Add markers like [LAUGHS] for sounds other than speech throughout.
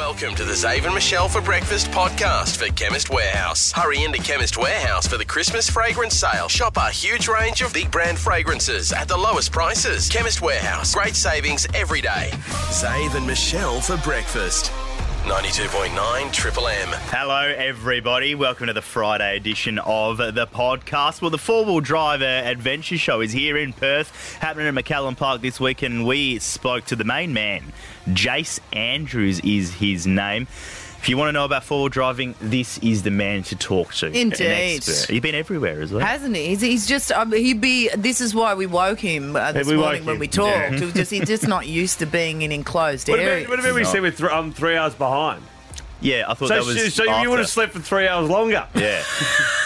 Welcome to the Xav and Michelle for Breakfast podcast for Chemist Warehouse. Hurry into Chemist Warehouse for the Christmas fragrance sale. Shop our huge range of big brand fragrances at the lowest prices. Chemist Warehouse, great savings every day. Xav and Michelle for breakfast. 92.9 Triple M. Hello, everybody. Welcome to the Friday edition of the podcast. Well, the four wheel drive uh, adventure show is here in Perth, happening at McCallum Park this week, and we spoke to the main man. Jase Andrews is his name. If you want to know about four wheel driving, this is the man to talk to. An Indeed. expert. You've been everywhere as well. Hasn't he? He's, he's just, um, he'd be, this is why we woke him uh, this we woke morning when him, we talked. yeah. Just, he's just not used to being in enclosed [LAUGHS] What areas. about, what about we said we're th- um, three hours behind? Yeah, I thought So, that was. so you would have slept for three hours longer. Yeah.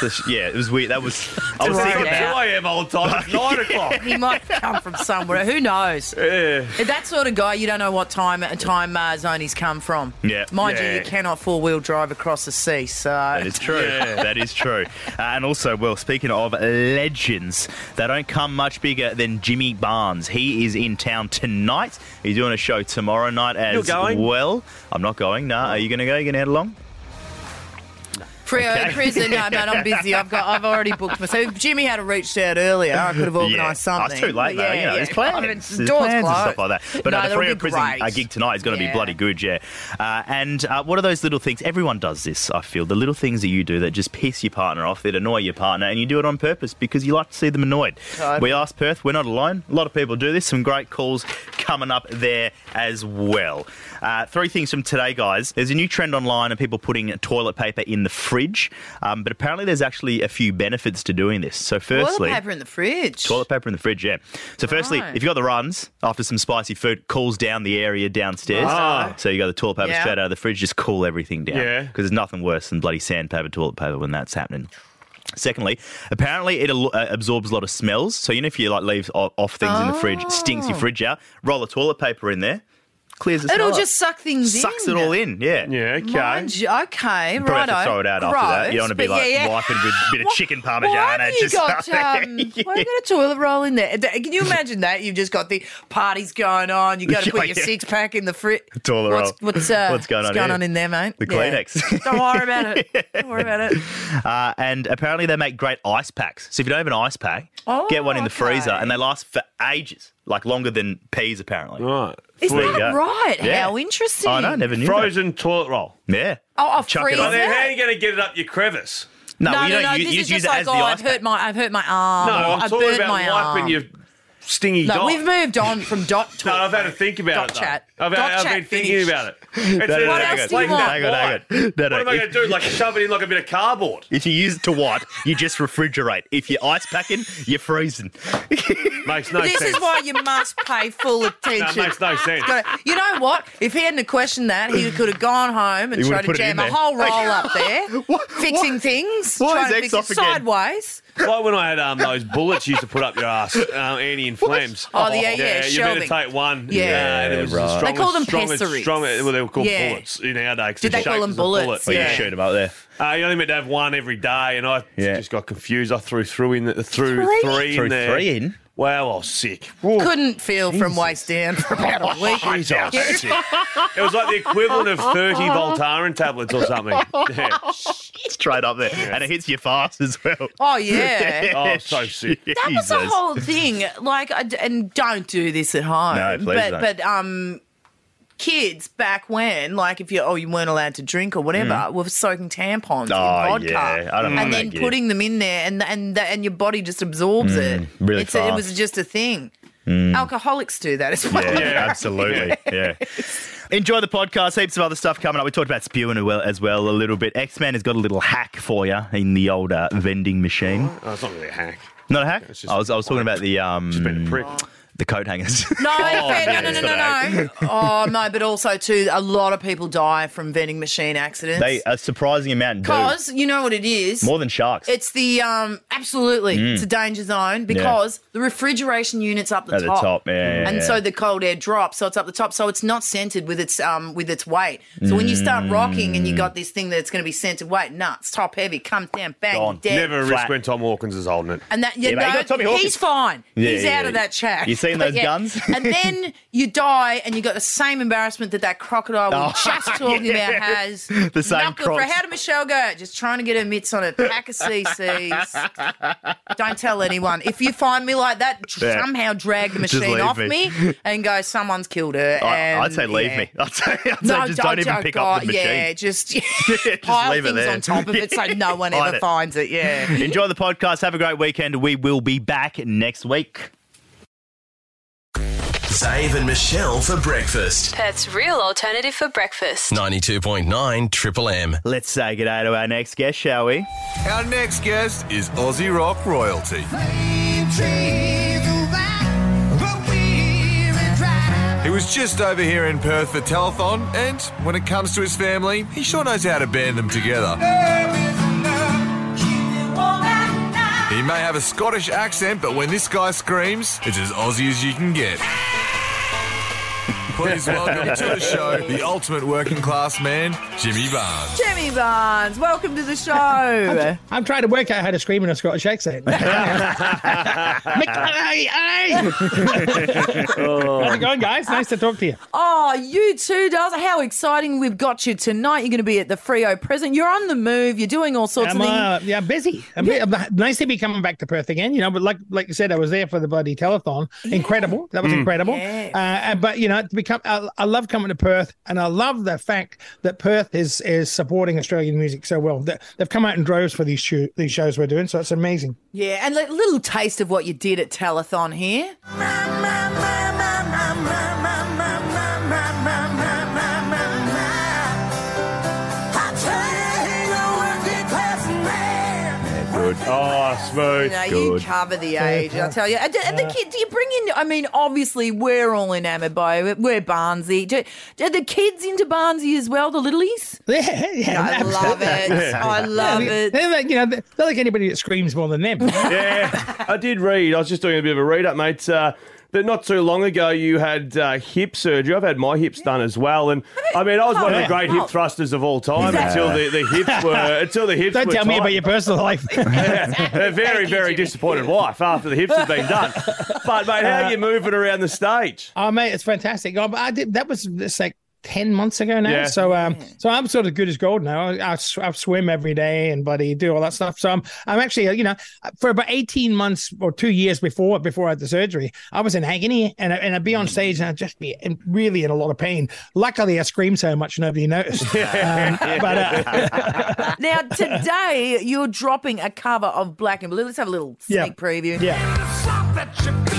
So yeah, it was weird. That was. I was Right thinking about. 2 a.m. old time. It's 9 o'clock. he might come from somewhere. Who knows? Yeah. That sort of guy, you don't know what time time uh, zone he's come from. Yeah. Mind you, Yeah. you cannot four wheel drive across the sea. So That is true. Yeah. That is true. Uh, and also, well, speaking of legends, they don't come much bigger than Jimmy Barnes. He is in town tonight. He's doing a show tomorrow night as You're going? well. I'm not going. No. Are you going to go? You going to head along? Freo prison. No, mate, I'm busy. I've got. I've already booked myself. So if Jimmy had reached out earlier, I could have organised Yeah. something. Oh, it's too late, But though. you know, there's plans. I mean, There's doors plans and stuff like that. But no, uh, the that'll Freo be Prison great. uh, gig tonight is going to be bloody good, yeah. Uh, and uh, what are those little things? Everyone does this, I feel. The little things that you do that just piss your partner off, that annoy your partner, and you do it on purpose because you like to see them annoyed. Totally. We asked Perth, we're not alone. A lot of people do this. Some great calls coming up there as well. Uh, three things from today, guys. There's a new trend online of people putting toilet paper in the fridge, um, but apparently there's actually a few benefits to doing this. So, firstly, Toilet paper in the fridge. Toilet paper in the fridge, yeah. So, firstly, Right. if you've got the runs after some spicy food, cools down the area downstairs. Ah. So you got the toilet paper Yeah. straight out of the fridge, just cool everything down. Yeah. Because there's nothing worse than bloody sandpaper toilet paper when that's happening. Secondly, apparently it al- uh, absorbs a lot of smells. So you know if you like leave o- off things in the fridge, stinks your fridge out. Roll the toilet paper in there, clears the. It'll out. just suck things in. sucks it all in. Yeah. Yeah, okay. Mind you- okay, Probably have right. to throw it out after that. You don't want to be Gross, like but yeah, yeah. wiping with a bit of chicken Why parmesan. have and you just got [LAUGHS] stuff um, it. why have you got a toilet roll in there? Can you [LAUGHS] imagine that? You've just got the parties going on. You got to [LAUGHS] put Yeah, your yeah. six pack in the fridge. Toilet roll. What's what's, uh, What's going on in there, mate? The Yeah. Kleenex. Don't worry about it. Don't worry about it. Uh, and apparently they make great ice packs. So if you don't have an ice pack, Oh, get one in the okay. freezer, and they last for ages, like longer than peas apparently. Right. Is There that go. right? Yeah. How interesting. Oh no, never knew. Frozen toilet roll. Yeah. Oh, a Chuck it freezer? on But then how are you going to get it up your crevice? No, No, you no, don't. no. you, this you is just use just it like, as oh, the ice I've hurt pack. my, I've hurt my arm. No, I'm I've talking burned about my wiping arm. your stingy No, dot. we've moved on from [LAUGHS] dot talk. No, I've had to think about Dot it. though. chat. I've, Dot I've chat been thinking about it. It's No, no, no, What hang else on. do you like want? Hang on, hang on. No, no. What am I going to do? Like shove it in like a bit of cardboard? If you use it to wipe, you just refrigerate. If you're ice packing, you're freezing. [LAUGHS] Makes no This sense. This is why you must pay full [LAUGHS] No, attention. it makes no sense. You know what? If he hadn't questioned that, he could have gone home and He tried to jam a whole roll up there, What- fixing what- things, why trying to fix it sideways. Like when I had um, those bullets used to put up your ass, um, anti-inflams. Oh, the- yeah, yeah, you better shelving. take one. Yeah. and it was right. the They strongest, call them strongest, pessaries. strongest- well, they were called Yeah. bullets in nowadays. Did they They're call shaped them as a bullets? bullet. Well, Yeah. you shoot them up there. Uh, you only meant to have one every day, and I Yeah. just got confused. I threw through in the, through Three? three, Threw in there. three in? Wow, I was sick. Woo. Couldn't feel from waist down for about a [LAUGHS] week. Jeez, I was sick. It was like the equivalent of 30 Voltaren tablets or something. [LAUGHS] Yeah. Straight up there. And it hits you fast as well. Oh yeah. [LAUGHS] Oh, so sick. That was the Jesus. whole thing. Like, I d- and don't do this at home. No, please but don't. but um, kids back when, like, if you oh you weren't allowed to drink or whatever, were soaking tampons Mm. Oh, in vodka, yeah. I don't and that then gig. putting them in there, and and and your body just absorbs it. Mm, really it's a, it fast. Mm. was just a thing. Alcoholics do that as well. Yeah, Yeah. absolutely. [LAUGHS] Yeah. Enjoy the podcast. Heaps of other stuff coming up. We talked about spewing as well, as well a little bit. X Men has got a little hack for you in the old uh, vending machine. Oh, it's not really a hack. Not a hack. just I was I was talking about the um Been a prick. The coat hangers. [LAUGHS] No, Oh, fair, no, no, no, no, no. Oh no, but also too, a lot of people die from vending machine accidents. they a surprising amount do. because you know what it is. more than sharks. It's the um absolutely it's a danger zone because the refrigeration unit's up the Mm. At the top. top, yeah, yeah, and yeah. so the cold air drops, so it's up the top, so it's not centered with its um with its weight. So when you start rocking and you got this thing that's going to be centered weight, nuts, top heavy, comes down, bang, Gone. you're dead. Never a Flat. risk when Tom Hawkins is holding it. And that you Yeah, mate, you know, got Tommy Hawkins. he's fine. Yeah, he's yeah, out yeah. of that chat. You Seen those guns? and then [LAUGHS] you die, and you got the same embarrassment that that crocodile we were Oh, just [LAUGHS] talking yeah. about has. The same Knuckle for how did Michelle go? Just trying to get her mitts on a pack of CCs. [LAUGHS] Don't tell anyone. If you find me like that, Yeah. somehow drag the machine off me. me. and go, someone's killed her. I, I'd say leave yeah. me. I'd say, I'd say No, just don't even pick up the machine. Yeah, just, Just pile leave it things there. on top of it so no one ever it. finds it. Yeah. Enjoy the podcast. Have a great weekend. We will be back next week. Xav and Michelle for breakfast. Perth's real alternative for breakfast. 92.9 Triple M. Let's say good day to our next guest, shall we? Our next guest is Aussie rock royalty. He was just over here in Perth for telethon, and when it comes to his family, he sure knows how to band them together. He may have a Scottish accent, but when this guy screams, it's as Aussie as you can get. Please welcome to the show the ultimate working class man, Jimmy Barnes. Jimmy Barnes, welcome to the show. I'm trying to work out how to scream in a Scottish accent. Mick- Aye, aye. How's it going, guys? Nice to talk to you. Oh, you too, does. How exciting we've got you tonight. You're going to be at the Freo present. You're on the move. You're doing all sorts I'm, of things. uh, yeah, I'm busy. I'm bu- I'm nice to be coming back to Perth again, you know. But like like you said, I was there for the bloody telethon. Incredible. That was incredible. Yeah. Uh, but you know, to become, I, I love coming to Perth, and I love the fact that Perth is is supporting Australian music so well. They- They've come out in droves for these show, these shows we're doing, so it's amazing. Yeah, and a little taste of what you did at Telethon here. Oh, smooth. You, know, you cover the age, I'll tell you. And, do- and the kid, do you bring in? I mean, obviously, we're all enamoured by it. We're Barnsey. Do, are the kids into Barnsey as well? The littlies? [LAUGHS] Yeah, yeah, I love it. I love it. They're like, you know, they're like anybody that screams more than them. Yeah, I did read. I was just doing a bit of a read up, mate. Uh, that not too long ago you had uh, hip surgery. I've had my hips done as well, and I mean I was one of the great hip thrusters of all time until the, the hips were [LAUGHS] until the hips. Don't were tell me tight. about your personal life. [LAUGHS] a [LAUGHS] very, very disappointed wife after the hips have been done. But mate, how are you moving around the stage? Oh mate, it's fantastic. Oh, but I did that was it's like ten months ago now. Yeah. So um, so I'm sort of good as gold now. I, I, I swim every day and buddy do all that stuff. So I'm I'm actually you know for about eighteen months or two years before before I had the surgery, I was in agony and I- and I'd be on stage and I'd just be in, really in a lot of pain. Luckily, I screamed so much nobody noticed. [LAUGHS] um, but uh, [LAUGHS] Now, today, you're dropping a cover of Black and Blue. Let's have a little sneak Yeah. preview. yeah.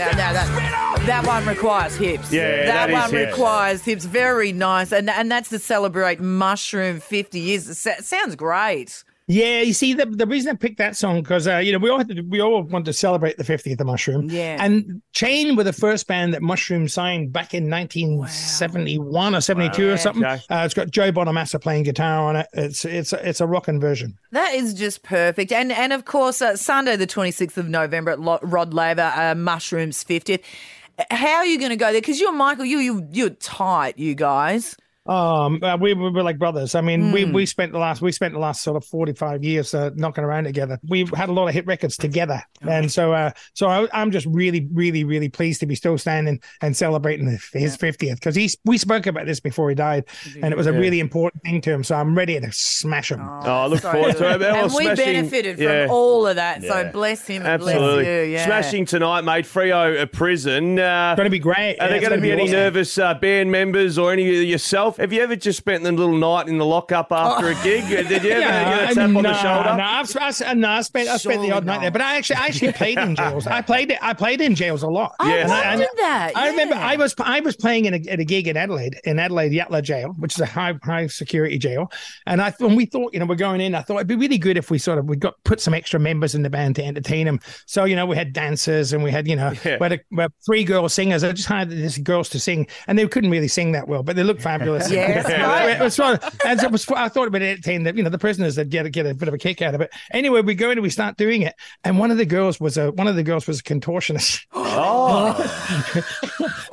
Now, now that, that one requires hips. Yeah, that, that is, one yeah. requires hips. Very nice, and and that's to celebrate Mushroom 50 years. It sounds great. Yeah, you see, the, the reason I picked that song because uh, you know we all had to, we all want to celebrate the 50th of Mushroom. Yeah. and Chain were the first band that Mushroom signed back in 1971 or 72 or something. Okay. Uh, it's got Joe Bonamassa playing guitar on it. It's it's it's a rocking version. That is just perfect. And and of course, uh, Sunday, the 26th of November at Lo- Rod Laver, uh, Mushrooms 50th. How are you going to go there? Because you're Michael, you, you, you're tight, you guys. Um, uh, we, we were like brothers. I mean, we we spent the last we spent the last sort of 45 years uh, knocking around together. We've had a lot of hit records together, and so uh, so I, I'm just really really really pleased to be still standing and celebrating his 50th because he we spoke about this before he died, and it was a really important thing to him. So I'm ready to smash him. Oh, I look So forward to it. good. Well, And we smashing- benefited from yeah. all of that. Yeah. So bless him Absolutely. bless you. Yeah. Smashing tonight, mate. Freo a prison. Uh, Going to be great. Are Yeah, there going to gonna be any nervous uh, band members or any of yourself? Have you ever just spent the little night in the lockup after a gig? [LAUGHS] Did you ever get a tap on no, the shoulder? No, I've, I, no, I spent I spent Surely the odd night there, but I actually I actually played in jails. I played. I played in jails a lot. Oh, I Yes. wondered that. I remember. I was I was playing in a, at a gig in Adelaide in Adelaide Yatala Jail, which is a high high security jail. And I when we thought you know we're going in, I thought it'd be really good if we sort of we got put some extra members in the band to entertain them. So you know we had dancers and we had you know Yeah. we, had a, we had three girl singers. I just hired these girls to sing, and they couldn't really sing that well, but they looked fabulous. [LAUGHS] Yes, Yeah, [LAUGHS] right. it was fun. And so it was, I thought it would entertain the, you know, the prisoners that get get a bit of a kick out of it. Anyway, we go in and we start doing it, and one of the girls was a one of the girls was a contortionist. [GASPS] Oh,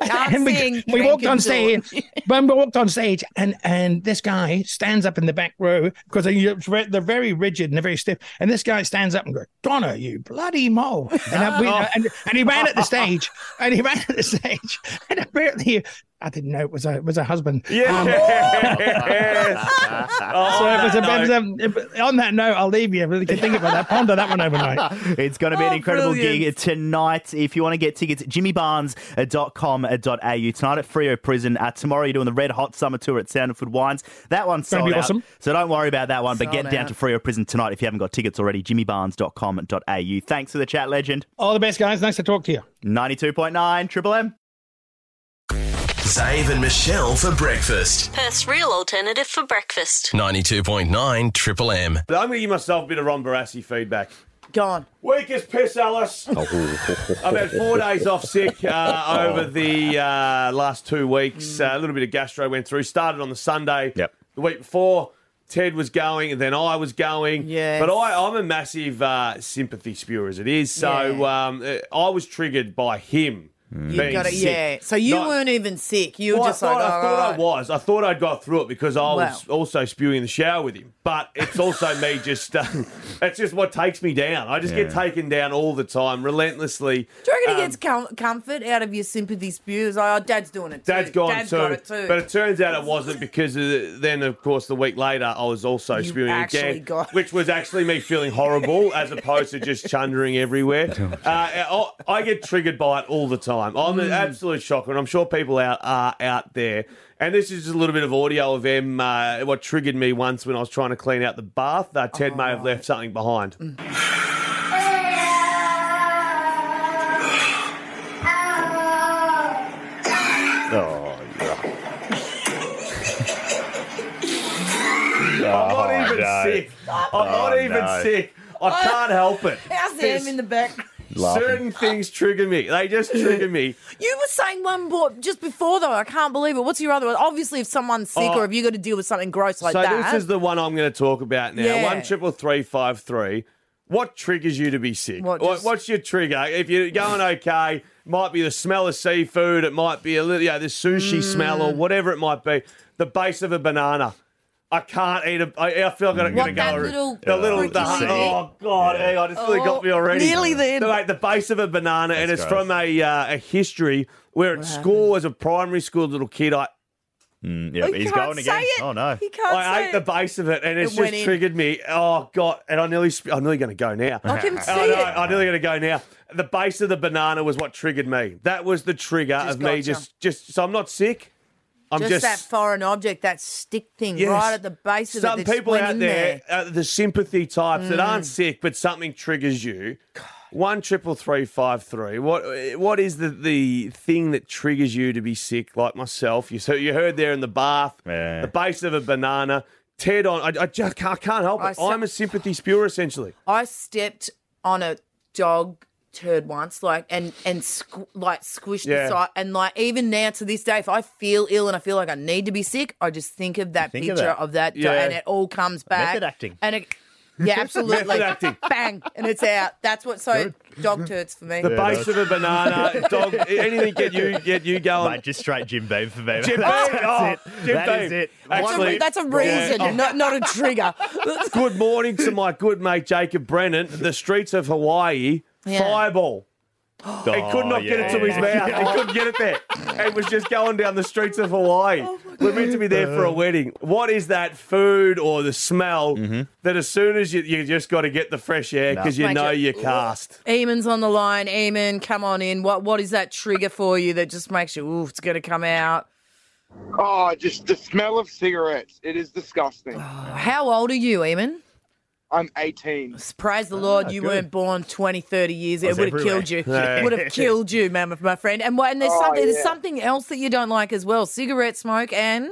[LAUGHS] and we, we walked on stage. it. when we walked on stage, and and this guy stands up in the back row because they're they're very rigid and they're very stiff. And this guy stands up and goes, "Donna, you bloody mole!" And, I, we, [LAUGHS] and, and he ran at the stage, and he ran at the stage, and apparently. I didn't know it was a it was a husband. Yes. Um, [LAUGHS] [LAUGHS] oh, so it was a, no. it was a- on that note, I'll leave you. You can think about that. Ponder that one overnight. [LAUGHS] It's going to be an Oh, incredible brilliant. gig tonight. If you want to get tickets, jimmybarnes.com.au. Tonight at Freo Prison. Uh, tomorrow you're doing the Red Hot Summer Tour at Sandalford Wines. That one's Gonna sold be out. awesome. So don't worry about that one. but Sold get down to Freo Prison tonight if you haven't got tickets already. jimmybarnes.com.au. Thanks for the chat, legend. All the best, guys. Nice to talk to you. 92.9 Triple M. Xav and Michelle for breakfast. Perth's real alternative for breakfast. 92.9 Triple M. I'm going to give myself a bit of Ron Barassi feedback. Gone. on. Weak as piss, Alice. I've had four days off sick uh, [LAUGHS] over the uh, last two weeks. Uh, a little bit of gastro went through. Started on the Sunday. Yep. The week before, Ted was going, and then I was going. Yes. But I, I'm a massive uh, sympathy spewer as it is. So Yeah. um, uh, I was triggered by him. You got it. Yeah. So you Not- weren't even sick. You were Well, just I thought, like, I, thought I was. I thought I'd got through it because I was also spewing in the shower with him. But it's [LAUGHS] also me just, uh, [LAUGHS] it's just what takes me down. I just get taken down all the time, relentlessly. Do you reckon he Um, gets com- comfort out of your sympathy spews? Like, oh, Dad's doing it too. Dad's gone Dad's too. got it too. But it turns out it wasn't [LAUGHS] because uh, then, of course, the week later, I was also You spewing again, got- which was actually me feeling horrible as opposed to just chundering everywhere. Uh, I, I get triggered by it all the time. I'm Mm. an absolute shocker, and I'm sure people out are out there. And this is just a little bit of audio of him. Uh, what triggered me once when I was trying to clean out the bath. Uh, Ted may Oh. have left something behind. Mm. [LAUGHS] I'm not even no. sick. I'm not Oh, even no. sick. I can't help it. How's him in the back? Certain things trigger me. They just trigger me. [LAUGHS] You were saying one more just before though. I can't believe it. What's your other one? Obviously, if someone's sick Oh. or if you got to deal with something gross like that. so that. this is the one I'm going to talk about now. Yeah. One triple three five three. What triggers you to be sick? What, What, just- what's your trigger? If you're going okay, might be the smell of seafood. It might be a little, yeah, the sushi smell Mm. or whatever it might be. The base of a banana. I can't eat a. I, I feel like I'm going to go. that little the little. The, bit? oh God! Hang on, it's really got me already. nearly then. The, mate, the base of a banana, and it's gross. from a uh, a history where at school as a primary school little kid, I Mm, yeah, He he's can't going say again. it. Oh, no. He can't I say ate the it. base of it, and it's It went just in. triggered me. Oh god! And I nearly, sp- I'm nearly going to go now. I can see Oh, no, it. I'm nearly going to go now. The base of the banana was what triggered me. That was the trigger Just of me. gotcha. Just, just so I'm not sick. I'm just, just, that foreign object, that stick thing Yes. right at the base of Some it. that just people out in there, Uh, the sympathy types that Mm. aren't sick, but something triggers you. One triple three five three. What what is the, the thing that triggers you to be sick? Like myself, you so you heard there in the bath, Yeah. the base of a banana. Ted on. I, I just can't, can't help I it. I'm a sympathy spewer essentially. I stepped on a dog turd once, like and and squ- like squished Yeah. the side, and like even now to this day, if I feel ill and I feel like I need to be sick, I just think of that Think picture of of that. that, dog, Yeah. and it all comes back. Method acting. and it. Yeah, [LAUGHS] absolutely. Acting. Bang, and it's out. That's what. So dog turds for me. The base of a banana, [LAUGHS] dog. Anything get you get you going? Mate, just straight Jim Beam for me. Jim [LAUGHS] That's, Beam? that's Oh, it. Jim That Beam. is it. That's a- Actually- that's a reason, Yeah. not not a trigger. Good morning to my good mate Jacob Brennan. The streets of Hawaii. Yeah. Fireball. [GASPS] He could not get it to oh, his mouth. He couldn't get it there. [LAUGHS] It was just going down the streets of Hawaii. Oh, We're meant to be there for a wedding. What is that food or the smell mm-hmm. that as soon as you, you just got to get the fresh air because you Mate, know you- you're cast? Eamon's on the line. Eamon, come on in. What what is that trigger for you that just makes you, ooh, it's going to come out? Oh, just the smell of cigarettes. It is disgusting. Oh, how old are you, Eamon? I'm 18. Praise the Lord, you weren't born 20, 30 years. It would have killed you. Yeah. It would have [LAUGHS] killed you, man, my friend. And? And there's Oh, something. There's something else that you don't like as well: cigarette smoke and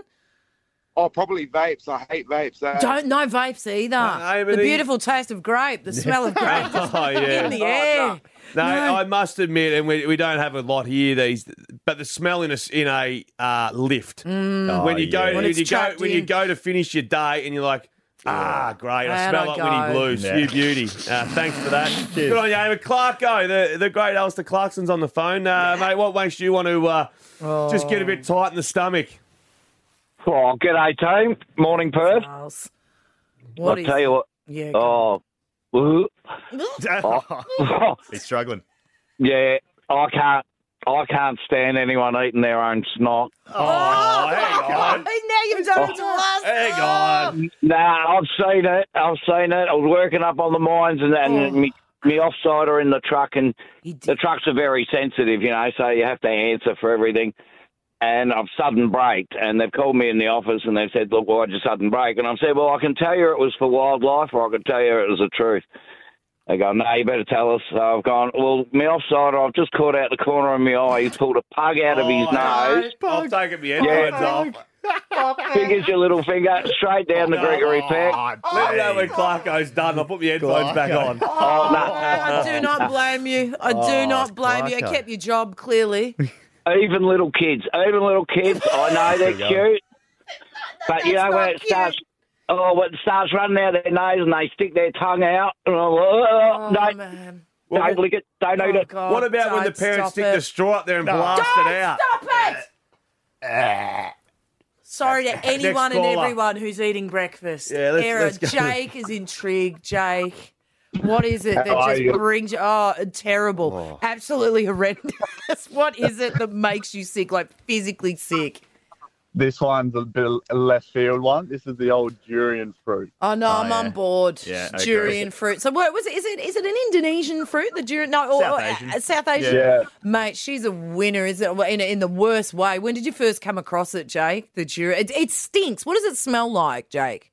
Oh, probably vapes. I hate vapes. That- don't no vapes either. No, but the beautiful taste of grape, the smell of [LAUGHS] grape, Oh, yeah. in the air. No, I must admit, and we, we don't have a lot here. These, but the smell in a s- in a uh, lift Mm. Oh, when you go yeah. when, When you go chucked when you go to finish your day and you're like, Ah, great. I Out smell I like go. Winnie Blues. Yeah. You beauty. Uh, thanks for that. [LAUGHS] Good on you, Amy. Clarko, the, the great Alistair Clarkson's on the phone. Uh, Mate, what makes you want to uh, just get a bit tight in the stomach? Oh, g'day team. Morning, Perth. Charles. What I'll is? tell you what. Yeah. go Oh, oh, [LAUGHS] He's struggling. yeah. I can't. I can't stand anyone eating their own snot. Oh, oh hang on. Oh, now you've done it to oh, us. Hang on. Nah, I've seen it. I've seen it. I was working up on the mines and, and Oh. me, me offsider in the truck, and the trucks are very sensitive, you know, so you have to answer for everything. And I've sudden braked, and they've called me in the office and they've said, "Look, why'd you sudden brake?" And I've said, "Well, I can tell you it was for wildlife, or I can tell you it was the truth." They go, "No, you better tell us." So I've gone, "Well, my offside, I've just caught out the corner of my eye. He's pulled a pug out of his Oh, nose." I'll take it, my Yeah. headphones off. Fingers your little finger straight down the Gregory oh, Peck. Let me know when oh. Clarko's done. I'll put my headphones back on. Oh, oh no. I do not blame you. I do Oh, not blame you. I kept your job clearly. Even little kids, even little kids, I know they're There you go. cute, but you know when not it starts, oh, when it starts running out their nose and they stick their tongue out, and I'm like, oh, Oh don't, man. don't lick it, don't eat Oh, it. God, What about when the parents stop stick it. the straw up there and blast Don't it out? Stop it! Sorry to anyone and everyone who's eating breakfast. Yeah, let's- Era, let's go. Jake is intrigued. Jake, what is it that How just you? brings you? Oh, terrible, oh. absolutely horrendous. [LAUGHS] what is it that makes you sick, like physically sick? This one's a bit of a left field one. This is the old durian fruit. Oh no, I'm yeah. on board. Yeah, I agree. durian fruit. So what was it? Is it is it an Indonesian fruit? The durian? No, or, South or, Asian. uh, South Asian. Yeah. Mate, she's a winner, is it? In, in the worst way. When did you first come across it, Jake? The durian. It, it stinks. What does it smell like, Jake?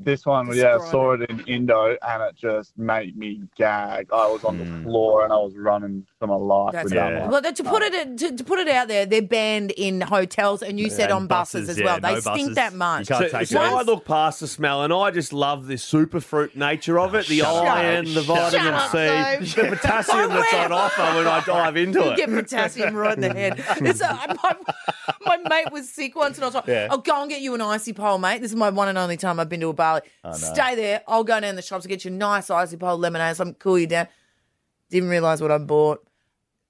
This one, yeah, I saw it in Indo and it just made me gag. I was on the floor and I was running for my life That's with it. Well, to put it to, to put it out there, they're banned in hotels, and you said And on buses, buses, as well. yeah, they no stink buses. that You much. can't So, take so it. I look past the smell and I just love the superfruit nature of it, the Shut up. iron, the Shut vitamin up, C, Dave. the potassium that's on offer when I dive [LAUGHS] into it. You it. get potassium right in the head. It's uh, a, [LAUGHS] my, my mate was sick once, and I was like, Yeah. "I'll go and get you an icy pole, mate. This is my one and only time I've been to a Bali. Oh, Stay there. I'll go down the shops and get you a nice icy pole lemonade. i'm cool you down." Didn't realise what I bought.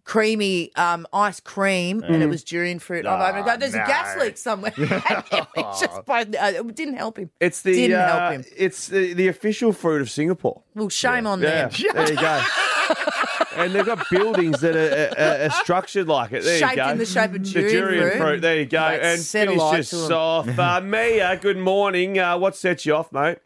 Creamy um, ice cream, and it was durian fruit. It. Go, There's a gas leak somewhere. [LAUGHS] [LAUGHS] It just [LAUGHS] uh, it didn't help him. It's the Didn't help uh, him. it's the, the official fruit of Singapore. Well, shame on Yeah, them. there you go. and they've got buildings that are, are, are structured like it. There you Shaped go. in the shape of The durian durian fruit. fruit. There you go. And finish us off. Uh, Mia, good morning. Uh, what sets you off, mate?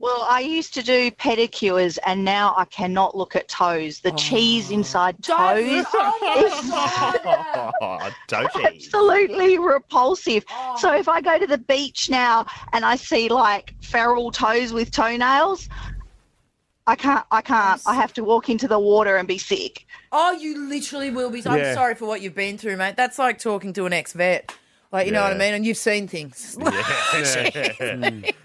Well, I used to do pedicures and now I cannot look at toes. The cheese oh. inside toes [LAUGHS] Oh, [LAUGHS] Doji. absolutely repulsive. Oh. So if I go to the beach now and I see like feral toes with toenails, I can't I can't. I have to walk into the water and be sick. Oh, you literally will be. I'm Yeah. sorry for what you've been through, mate. That's like talking to an ex vet. Like, you know what I mean? And you've seen things. [LAUGHS] [LAUGHS]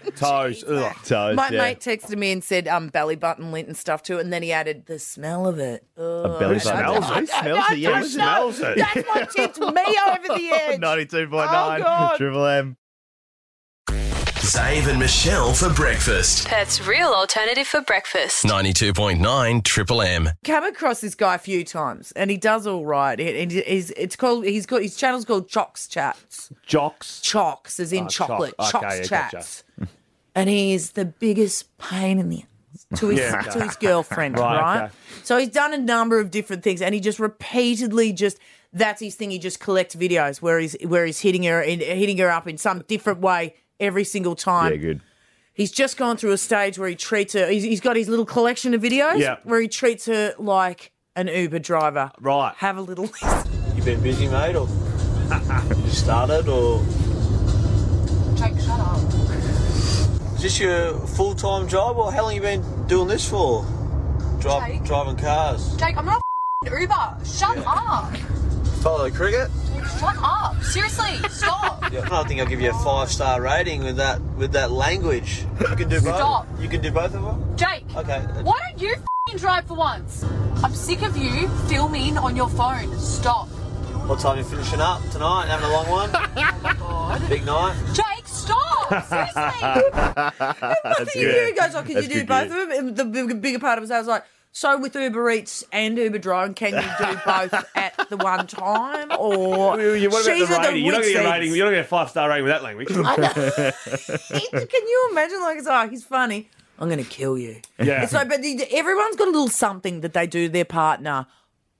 [LAUGHS] Toes. Ugh. Toes, My yeah. mate texted me and said um, belly button lint and stuff too, and then he added the smell of it. Ugh. belly I- button. I- Who smells it? Yeah, who smells it? That's what tipped me over the edge. 92.9 Oh, God. Triple M. Xav and Michelle for breakfast. Perth's real alternative for breakfast. 92.9 Triple M. Come across this guy a few times, and he does all right. It, it- he's, it's called. He's got his channel's called Chocks Chats. Jocks. Chocks, as in Oh, chocolate. choc- Chocks okay, yeah, gotcha. Chats. and he is the biggest pain in the ass to his Yeah. to his girlfriend, [LAUGHS] Right, right? okay. So he's done a number of different things, and he just repeatedly just that's his thing. He just collects videos where he's where he's hitting her in, hitting her up in some different way every single time. Yeah, good. He's just gone through a stage where he treats her. He's, he's got his little collection of videos Yeah. where he treats her like an Uber driver. Right. Have a little listen. You been busy, mate, or [LAUGHS] you started, or Jake, shut up. is this your full-time job, or how long you been doing this for? Drive, Jake? driving cars. Jake, I'm not a f***ing Uber. Shut up. Follow the cricket. Shut up. Seriously, stop. [LAUGHS] Yeah, I think I'll give you a five-star rating with that with that language. You can do both. Stop. You can do both of them. Jake, Okay. why don't you f***ing drive for once? I'm sick of you filming on your phone. Stop. What time you finishing up tonight? Having a long one? [LAUGHS] Oh God. Big night. Jake, stop. [LAUGHS] That's He goes, oh, could you do both news. of them? And the bigger part of us, I was like, so with Uber Eats and Uber Drone, can you do [LAUGHS] both at the one time? Or You- What about she's the at rating? You're not going to get a rating. You're not going to get a five star rating with that language. [LAUGHS] Can you imagine? Like, it's like he's funny. I'm going to kill you. Yeah. It's like, but everyone's got a little something that they do to their partner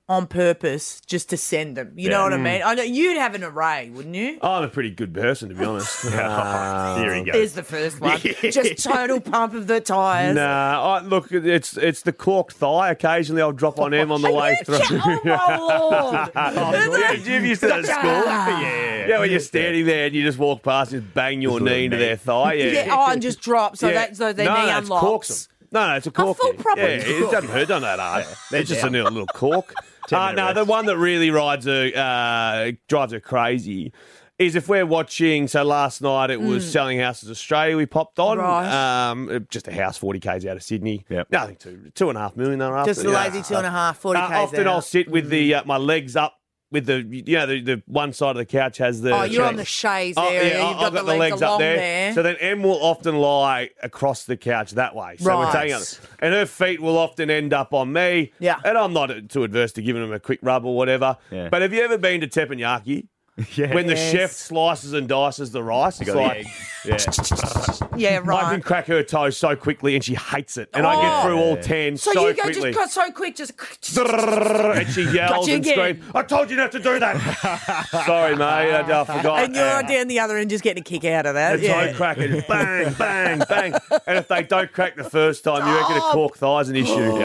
on purpose just to send them. You know Yeah. what I Mm. mean? I know you'd have an array, wouldn't you? I'm a pretty good person, to be honest. Uh, [LAUGHS] [LAUGHS] Here he goes. There's the first one. just [LAUGHS] total pump of the tyres. Nah, I, look, it's it's the cork thigh. Occasionally, I'll drop on him on the way through. Oh, my Lord. yeah, you used to at school. Yeah, yeah, when you're standing there and you just walk past and bang your knee into their thigh. Yeah, Yeah, oh, and just drop so Yeah. that so their no, knee no, it's corks unlocks. 'em. No, no, it's a cork. full proper yeah, it cork. doesn't hurt, doesn't that hard. they're it's just down. a little, little cork. Uh, no, the one that really rides her, uh, drives her crazy is if we're watching. So last night it was Mm. Selling Houses Australia. We popped on. Right. Um, just a house, forty k's out of Sydney. Yep. Nothing two, two and a half million. Thereafter. Just a lazy two and a half, 40 Uh, k's often out. I'll sit with the uh, my legs up. With the you know the, the one side of the couch has the Oh, you're on the chaise Oh, area. yeah, You've I- got I've the got the legs legs up there. there. So then M will often lie across the couch that way. So we're Right. taking it. And her feet will often end up on me. Yeah. And I'm not too adverse to giving them a quick rub or whatever. Yeah. But have you ever been to teppanyaki? [LAUGHS] Yeah. When the Yes. chef slices and dices the rice, it's like egg. Yeah. [LAUGHS] yeah, I can right. crack her toes so quickly and she hates it. And I Oh. get through all ten So, so, you go quickly. just cut so quick, just [LAUGHS] and she yells Gotcha and again. screams, I told you not to do that. Sorry, mate. I, I forgot. and you're Yeah. down the other end, just getting a kick out of that. The Yeah. toe cracking, bang, bang, bang. And if they don't crack the first time, you reckon a cork thigh's an issue.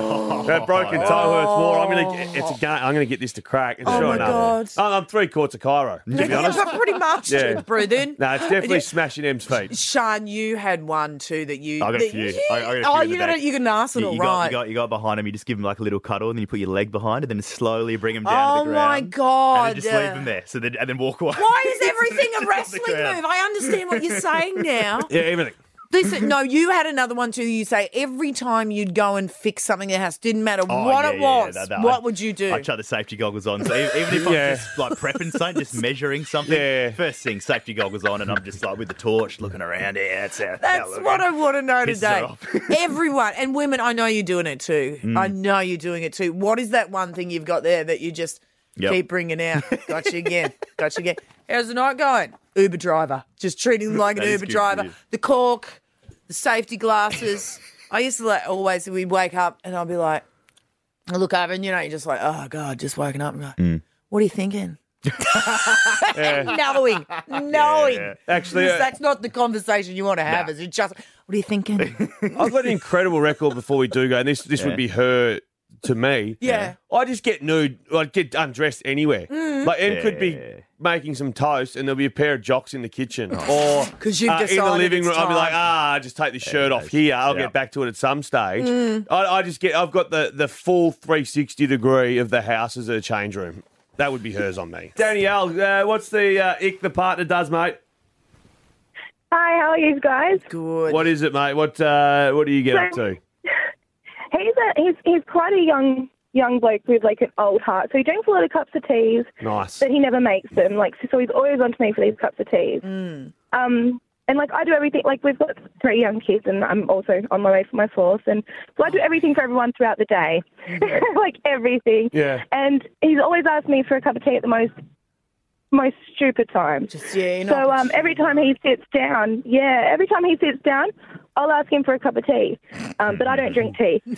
that broken toe hurts more. I'm gonna, oh. get, it's a game. I'm gonna get this to crack. And Oh sure my enough, God. I'm, I'm three quarts of Cairo. To be honest, pretty much. Yeah. Breathing. no, it's definitely Yeah. smashing M's feet. Sean, you had one too that you. I got a few. you- I, I got a oh, few oh, you got a, you got an arsenal, you, you right? Got, you, got, you got behind him, you just give him like a little cuddle, and then you put your leg behind it, then slowly bring him down oh to the oh, ground. my god! And just leave him there, so then, and then walk away. Why is [LAUGHS] everything a wrestling move? I understand what you're saying now. [LAUGHS] Yeah, everything. Listen, no, you had another one too. You say every time you'd go and fix something in the house, didn't matter Oh, what yeah, it yeah, yeah, was. that- that- what I- would you do? I chuck the safety goggles on. So e- even if I'm Yeah. just like prepping something, just [LAUGHS] measuring something, Yeah. first thing, safety goggles on, and I'm just like with the torch looking around. Yeah, that's how. That's what I want to know Pisses today. off. [LAUGHS] Everyone and women, I know you're doing it too. Mm. I know you're doing it too. What is that one thing you've got there that you just Yep. keep bringing out? Got you again. Got you again. How's the night going? Uber driver. Just treating them like an That is Uber good, driver. yeah. The cork, the safety glasses. I used to like always we'd wake up and I'll be like, I look over and you know you're just like, oh god, just waking up and go, Mm. what are you thinking? [LAUGHS] [LAUGHS] knowing, knowing. Actually, Because uh, that's not the conversation you want to have. Nah. Is it just what are you thinking? [LAUGHS] I've got an incredible record before we do go, and this this Yeah. would be her to me. Yeah. I just get nude, like get undressed anywhere. Mm. Like Em could be making some toast, and there'll be a pair of jocks in the kitchen, or 'Cause you've uh, in the decided living it's room. I'll be like, time. ah, just take this shirt off here. I'll Yeah. get back to it at some stage. Mm. I, I just get. I've got the the full 360 degree of the house as a change room. That would be hers on me. Danielle, uh, what's the uh, ick the partner does, mate? Hi, how are you guys? Good. What is it, mate? What uh, what do you get up to? He's a he's he's quite a young young bloke with like an old heart. So he drinks a lot of cups of teas, Nice. but he never makes them. Like so, he's always on to me for these cups of teas. Mm. Um, and like I do everything. Like we've got three young kids, and I'm also on my way for my fourth. And so I do everything for everyone throughout the day, [LAUGHS] like everything. Yeah. And he's always asked me for a cup of tea at the most most stupid time. Just yeah, you know. So um, every time he sits down, yeah, every time he sits down, I'll ask him for a cup of tea. Um, but I don't drink tea. So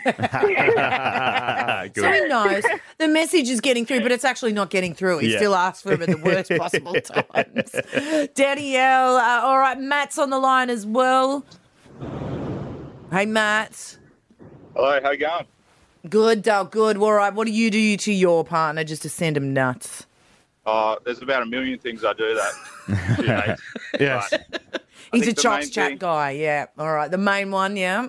he knows the message is getting through, but it's actually not getting through. He Yeah. still asks for him at the worst [LAUGHS] possible times. Danielle, uh, all right, Matt's on the line as well. Hey, Matt. Hello, how you going? Good, Dal. Good. All right. What do you do to your partner just to send him nuts? Uh, there's about a million things I do that. she [LAUGHS] hates. Yes. He's a chops chat thing- guy. Yeah. All right. The main one. Yeah.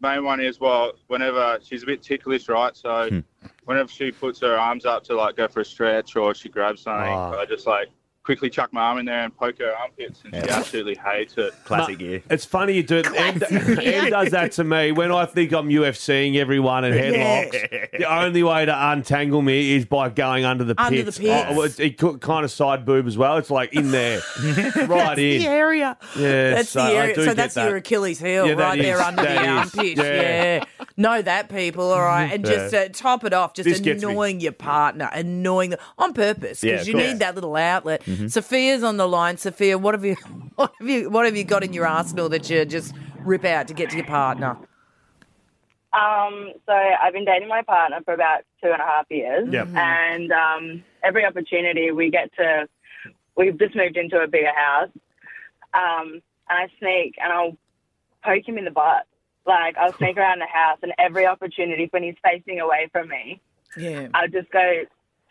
main one is well, whenever she's a bit ticklish, right? So hmm. whenever she puts her arms up to like go for a stretch or she grabs something, Oh. I just like quickly chuck my arm in there and poke her armpits, and she absolutely hates it. Classic gear. It's funny you do it. Em, Em does that to me when I think I'm UFCing everyone and headlocks. The only way to untangle me is by going under the Under pits. the pits. Oh, it's- it could- kind of side boob as well. It's like in there, [LAUGHS] right in. the area. Yeah, that's so the I area. do So get that's that. your Achilles heel, Yeah, that right there is. under That the is. armpit. Yeah. Yeah. know that people, all right, and just Yeah. uh, top it off, just This gets me. annoying your partner, annoying them on purpose Yeah, because of you course. need that little outlet. Mhm. Sophia's on the line. Sophia, what have you, [LAUGHS] what have you, what have you got in your arsenal that you just rip out to get to your partner? Um, so I've been dating my partner for about two and a half years, Yep. Mm-hmm. and um, every opportunity we get to, we've just moved into a bigger house, um, and I sneak and I'll poke him in the butt. Like I'll sneak around the house, and every opportunity when he's facing away from me, Yeah. I'll just go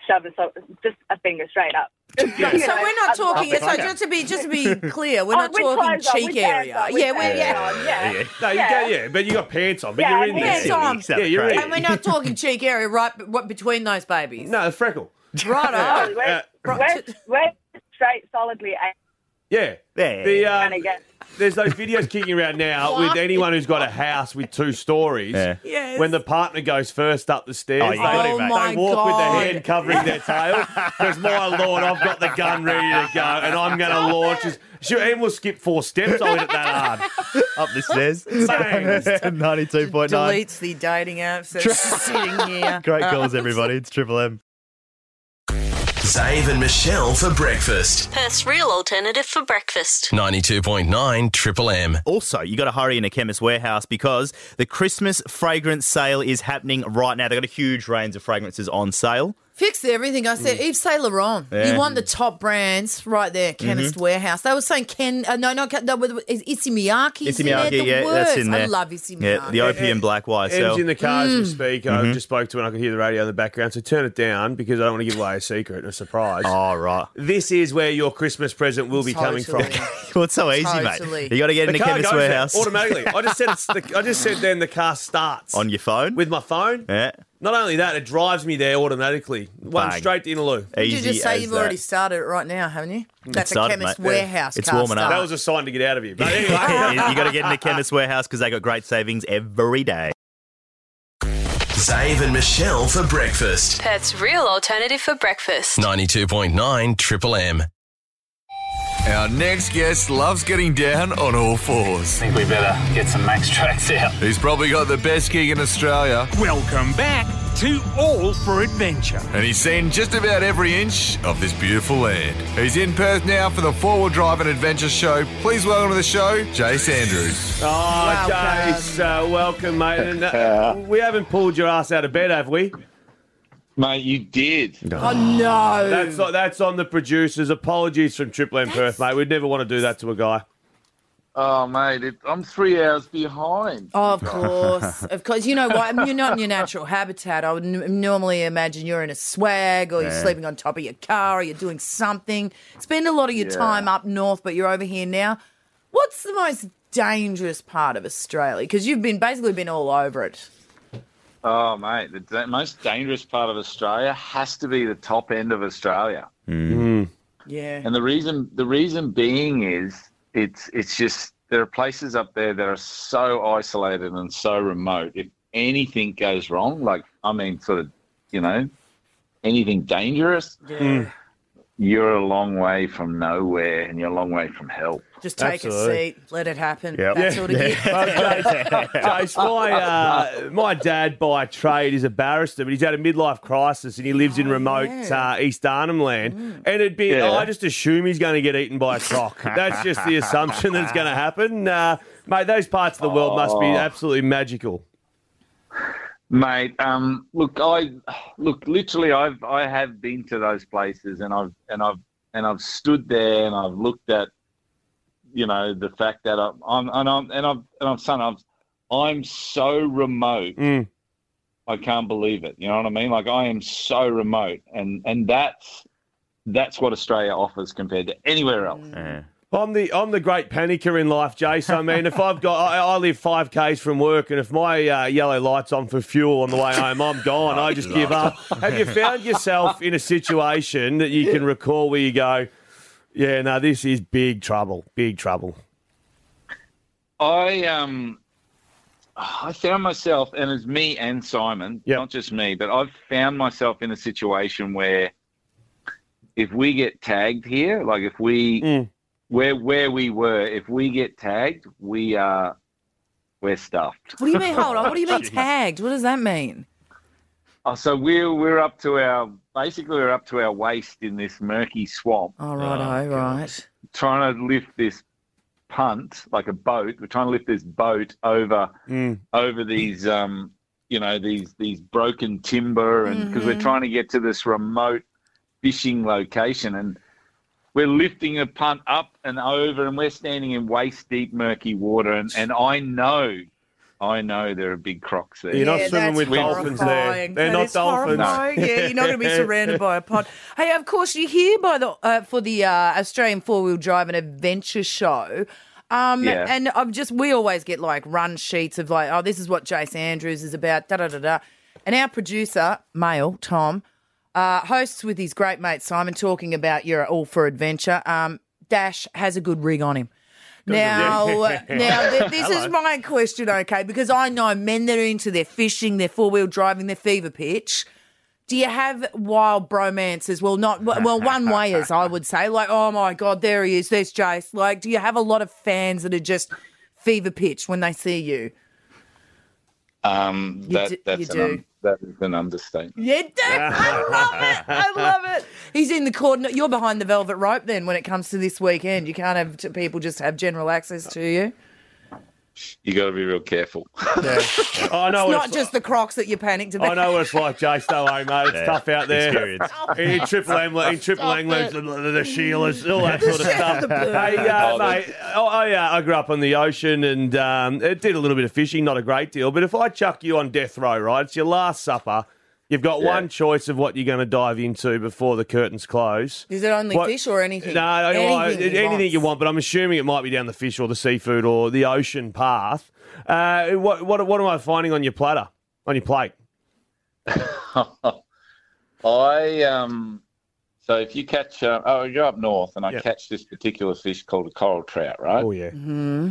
shove a, so- just a finger straight up. So we're not talking. So just to be just to be clear, we're Oh, not talking clothes cheek area. on, yeah, we're, pants yeah. on, yeah. No, you Yeah. go, yeah, but you got pants on, but Yeah, you're in there. Pants on. Yeah, you're in. And we're not talking cheek area, right? What between those babies? No, a freckle. Right [LAUGHS] No, on. we're, uh, we're, we're straight, solidly eight. Yeah. Yeah. The, um, And again. there's those videos kicking around now with anyone who's got a house with two stories. Yeah. Yes. When the partner goes first up the stairs, Oh, you got they, it, mate. they my walk with God. their hand covering their tail. Because my lord, I've got the gun ready to go, and I'm going to launch. This. Sure, and we'll skip four steps. I'll hit it that [LAUGHS] hard. Up the stairs. Bang. [LAUGHS] Ninety-two point nine. Deletes the dating apps that's [LAUGHS] sitting here. Great calls, everybody. It's Triple M. Xav and Michelle for breakfast. Perth's real alternative for breakfast. 92.9 Triple M. Also, you got to hurry in a chemist warehouse because the Christmas fragrance sale is happening right now. They've got a huge range of fragrances on sale. Fixed everything. I said, Yves Saint Laurent. Yeah. You want the top brands right there, Chemist Mhm. Warehouse. They were saying Ken, uh, no, not Ken, no, is Issey Miyake's in there. Issey The Miyake, yeah, worst. that's in there. I love Issey Yeah, Miyake. the opium black YSL. Em's in the car as we speak. I Mhm. just spoke to her and I could hear the radio in the background. So turn it down because I don't want to give away a secret and a surprise. Oh, right. This is where your Christmas present will be coming from. Totally. [LAUGHS] well, it's so easy, Totally. mate. You got to get in The the car chemist goes there warehouse automatically. I just said it's the, I just said then the car starts on your phone. with my phone. Yeah. Not only that, it drives me there automatically. One Bang. straight to Innaloo. Did you just say as you've that. already started it right now, haven't you? That's a started, Chemist mate. Warehouse. It's car warming up. start. That was a sign to get out of here. But anyway, [LAUGHS] you got to get into chemist warehouse because they got great savings every day. Xav and Michelle for breakfast. Perth's real alternative for breakfast. 92.9 Triple M. Our next guest loves getting down on all fours. I think we better get some max tracks out. He's probably got the best gig in Australia, Welcome back to All for Adventure. and he's seen just about every inch of this beautiful land. He's in Perth now for the four wheel drive and adventure show. Please welcome to the show, Jase Andrews. Oh, Welcome. Jase, uh, welcome, mate. And, uh, [LAUGHS] we haven't pulled your ass out of bed, have we? Mate, you did. Oh, no. That's that's on the producers. Apologies from Triple M Perth, mate. We'd never want to do that to a guy. Oh, mate, it, I'm three hours behind. Oh, of course, [LAUGHS] of course. You know what? You're not in your natural habitat. I would n- normally imagine you're in a swag, or you're Yeah. sleeping on top of your car, or you're doing something. Spend a lot of your Yeah. time up north, but you're over here now. What's the most dangerous part of Australia? Because you've been basically been all over it. Oh, mate, the da- most dangerous part of Australia has to be the top end of Australia. Mm. Mm. Yeah. And the reason the reason being is it's it's just there are places up there that are so isolated and so remote. If anything goes wrong, like I mean, sort of, you know, anything dangerous, Yeah. Mm. You're a long way from nowhere and you're a long way from help. Just take Absolutely. a seat, let it happen. Yep. That Yeah. sort of Yeah. gig. Well, Jase, Jase, my, uh, my dad by trade is a barrister, but he's had a midlife crisis and he lives in remote yeah. uh, East Arnhem land. And it'd be, Yeah. I just assume he's going to get eaten by a croc. [LAUGHS] That's just the assumption that's going to happen. Uh, mate, those parts of the world must be Oh. absolutely magical. Mate, um, look, I look literally. I've I have been to those places, and I've and I've and I've stood there, and I've looked at, you know, the fact that I'm, I'm and I'm and I'm and I'm son, I'm I'm so remote. Mm. I can't believe it. You know what I mean? Like I am so remote, and and that's that's what Australia offers compared to anywhere else. Yeah. I'm the I'm the great panicker in life, Jase. I mean, if I've got I, I live five k's from work, and if my uh, yellow light's on for fuel on the way home, I'm gone. I just give up. Have you found yourself in a situation that you can recall where you go, Yeah, no, this is big trouble. Big trouble. I um, I found myself, and it's me and Simon, not just me, but I've found myself in a situation where if we get tagged here, like if we where where we were, if we get tagged, we are we're stuffed. What do you mean? Hold on. What do you mean [LAUGHS] tagged? What does that mean? Oh, so we're we're up to our basically we're up to our waist in this murky swamp. Oh, right, oh, right. Trying to lift this punt like a boat. We're trying to lift this boat over over these um you know these these broken timber and because we're Mhm. trying to get to this remote fishing location and we're lifting a punt up and over and we're standing in waist deep murky water and, and I know I know there are big crocs there. You're not Yeah, swimming that's with dolphins there. horrifying. They're That not is dolphins. horrifying. Yeah, you're not going to be [LAUGHS] surrounded by a pod. Hey, of course, you're here by the uh, for the uh, Australian Four Wheel Drive and Adventure Show. Um, Yeah. And I've just we always get like run sheets of like, oh, this is what Jase Andrews is about. Da da da da. And our producer, male Tom, uh, hosts with his great mate Simon talking about you're all for adventure. Um, Dash has a good rig on him. Now, [LAUGHS] now th- this is my question, okay? Because I know men that are into their fishing, their four wheel driving, their fever pitch. Do you have wild bromances? Well, not well, one wayers, I would say. Like, oh my god, there he is. There's Jase. Like, do you have a lot of fans that are just fever pitch when they see you? Um, You that do- that's you an do. That is an understatement. Yeah, dude, I love it. I love it. He's in the corner. You're behind the velvet rope. Then, when it comes to this weekend, you can't have people just have general access to you. You got to be real careful. [LAUGHS] I know it's not it's just the Crocs that you panicked about. I know what it's like, Jase. Don't worry, mate. It's Yeah, tough out there. experience. [LAUGHS] In Triple M, in Triple Stop the, the Sheilas, all that sort of stuff. Hey, uh, Oh, mate, oh, I, uh, I grew up on the ocean and um, it did a little bit of fishing, not a great deal. But if I chuck you on death row, right, it's your last supper. You've got Yeah. one choice of what you're going to dive into before the curtains close. Is it only What- fish or anything? No, anything, anything, he anything wants. you want, but I'm assuming it might be down the fish or the seafood or the ocean path. Uh, what, what, what am I finding on your platter, on your plate? [LAUGHS] I um. So if you catch, uh, oh, I go up north and I catch this particular fish called a coral trout, right? Oh yeah. Mm-hmm.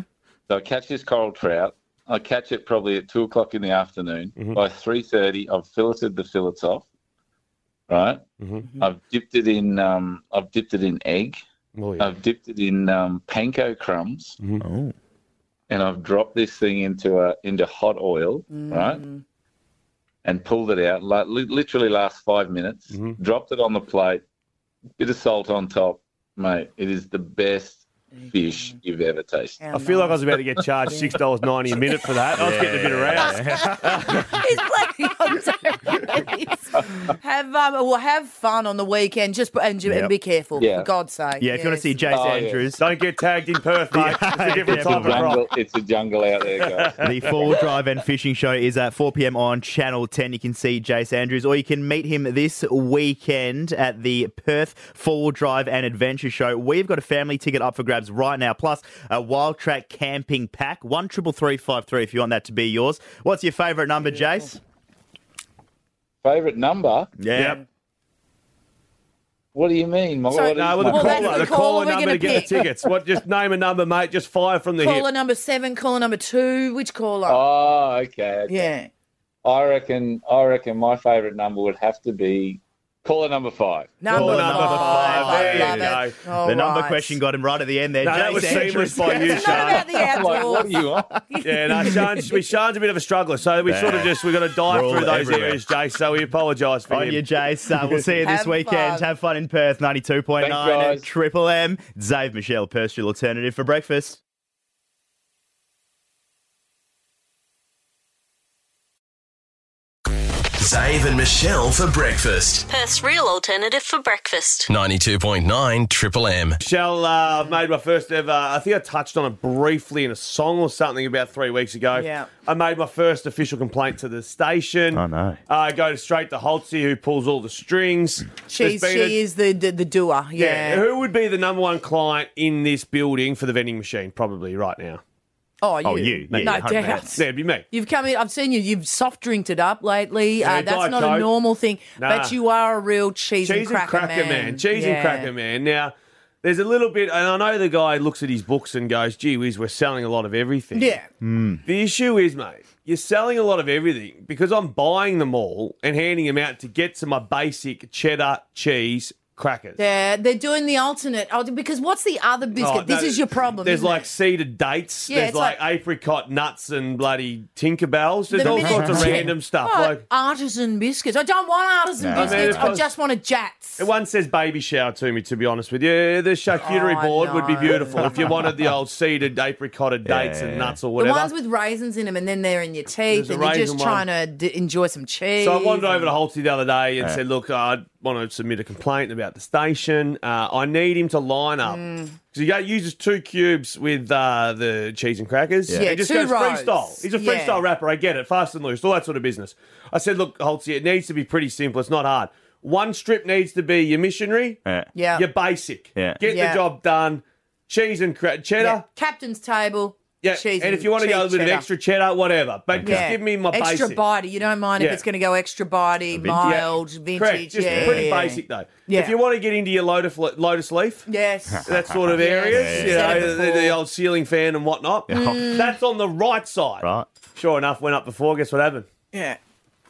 So I catch this coral trout. I catch it probably at two o'clock in the afternoon. Mm-hmm. By three thirty, I've filleted the fillets off. Right. Mm-hmm. I've dipped it in. Um, I've dipped it in egg. Oh, yeah. I've dipped it in um, panko crumbs. Oh. And I've dropped this thing into a into hot oil. Right. And pulled it out. Like literally last five minutes. Dropped it on the plate. Bit of salt on top, mate. It is the best fish you've ever tasted. I feel like I was about to get charged six dollars ninety a minute for that. I was getting a bit aroused. [LAUGHS] He's playing on days. have um, well, have fun on the weekend. Just and, and Yep. be careful Yeah. for God's sake. Yeah, if you want to see Jase Oh, yeah. Andrews, don't get tagged in Perth, mate. It's a different It's type of jungle, it's a jungle out there, guys. the Four Wheel Drive and Fishing Show is at 4 p.m. on Channel 10. You can see Jase Andrews, or you can meet him this weekend at the Perth Four Wheel Drive and Adventure Show. We've got a family ticket up for grabs right now, plus a Wild Track camping pack. One triple three five three. If you want that to be yours. What's your favourite number, Jase? Favorite number? Yeah. What do you mean? So- What is No, well, the my- caller, the caller caller we're number gonna to get pick. the tickets. What? Just name a number, mate. Just fire from the Caller hip. number seven, caller number two. Which caller? Oh, okay. okay. Yeah. I reckon. I reckon my favourite number would have to be caller number five. Number Caller number five. five. There you love go. it. All the number right. question got him right at the end there. No, Jase that was seamless by you, It's not Sean. about the like, what outdoors. you want? [LAUGHS] Yeah, no, Sean's, we- Sean's a bit of a struggler, so we sort of just we got to dive We're through those everywhere. areas, Jay. So we apologise for On him. you, Jase. Uh, we'll see you this [LAUGHS] Have weekend. fun. Have fun in Perth, 92.9 Thanks, Triple M. Xav Michelle, Perth, alternative for breakfast. Xav and Michelle for breakfast. Perth's real alternative for breakfast. 92.9 Triple M. Michelle, uh, I've made my first ever. I think I touched on it briefly in a song or something about three weeks ago. Yeah. I made my first official complaint to the station. Oh, no. Uh, I go straight to Holtzy, who pulls all the strings. She's, she a- is the, the, the doer. Yeah. Who would be the number one client in this building for the vending machine? Probably right now. Oh, you. Oh, you. Yeah, no 100%. doubt. Yeah, it'd be me. You've come in. I've seen you. You've soft drinked it up lately. Yeah, uh, that's Diet not a normal thing. Nah. But you are a real cheese, and cracker, man. Cheese and cracker, man. Cheese Yeah. and cracker man. Now, there's a little bit, and I know the guy looks at his books and goes, "Gee whiz, we're selling a lot of everything." Yeah. The issue is, mate, you're selling a lot of everything because I'm buying them all and handing them out to get to my basic cheddar cheese crackers. They're, they're doing the alternate. Oh, because what's the other oh, biscuit? Oh, this is your problem. There's isn't like it? seeded dates. Yeah, there's like, like- apricot nuts and bloody Tinkerbells. There's The all sorts of random stuff. Oh, Like artisan biscuits. I don't want artisan No. I mean, biscuits. if I, I just want a Jatz. It one says baby shower to me, to be honest with you. The charcuterie Oh, I board would be beautiful if you wanted the old [LAUGHS] seeded apricotted dates and nuts or whatever. The ones with raisins in them, and then they're in your teeth, There's and you're just one. trying to d- enjoy some cheese. So I wandered over to Holty the other day and Yeah. said, "Look, I want to submit a complaint about the station. Uh, I need him to line up Mm. because he uses two cubes with uh, the cheese and crackers. Yeah. He just two goes rows. freestyle. He's a Yeah. freestyle rapper. I get it, fast and loose, all that sort of business. I said, "Look, Holty, it needs to be pretty simple. It's not hard. One strip needs to be your missionary, Yeah. Yeah. your basic. Yeah. Get Yeah. the job done. Cheese and cra- cheddar." Captain's table. Yeah, cheese and if you want to go cheese with an cheddar. extra cheddar, whatever. But just Yeah. give me my basic. extra basic. bitey. You don't mind Yeah. if it's going to go extra bitey, mild, vintage. Correct. Just yeah, pretty yeah. basic though. Yeah. If you want to get into your lotus, lotus leaf, [LAUGHS] Yes. that sort of Yes. areas, you Said it know, the, before. the old ceiling fan and whatnot, Mm. that's on the right side. Right. Sure enough, went up before. Guess what happened? Yeah.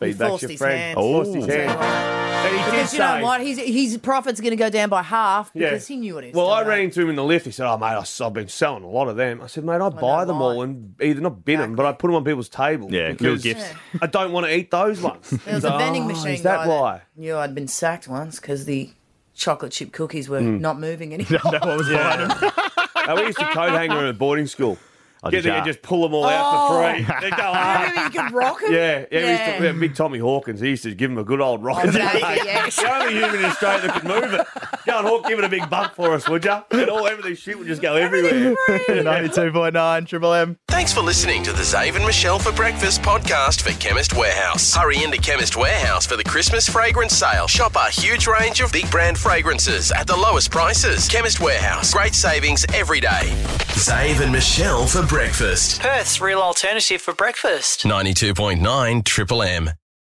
Feedback's forced your his friend. hand. Forced his hand. And he did Because you know say- what? His, his profit's going to go down by half Yeah. because he knew what he was Well, I doing. ran into him in the lift. He said, "Oh, mate, I- I've been selling a lot of them." I said, "Mate, I buy them all and either not bin them, but I put them on people's tables. Yeah, little because gifts. I don't want to eat those ones." [LAUGHS] There was So, a vending "Oh, machine Is that guy why? knew I'd been sacked once because the chocolate chip cookies were Mm. not moving [LAUGHS] anymore. no one was buying them. Uh, [LAUGHS] we used to coat hanger at boarding school. Oh, Get did there ya? just pull them all out for free. They'd go [LAUGHS] hard. Remember ah. you could rock 'em? Yeah, yeah, we used to- Yeah. we big Tommy Hawkins. He used to give him a good old rock. Oh, baby, yes. the only human in Australia that could move it. Go on, Hawk, give it a big bump for us, would you? And all everything shit would just go everywhere. 92.9 Triple M. Thanks for listening to the Xav and Michelle for Breakfast podcast for Chemist Warehouse. Hurry into Chemist Warehouse for the Christmas fragrance sale. Shop our huge range of big brand fragrances at the lowest prices. Chemist Warehouse. Great savings every day. Xav and Michelle for Breakfast. Perth's real alternative for breakfast. 92.9 Triple M.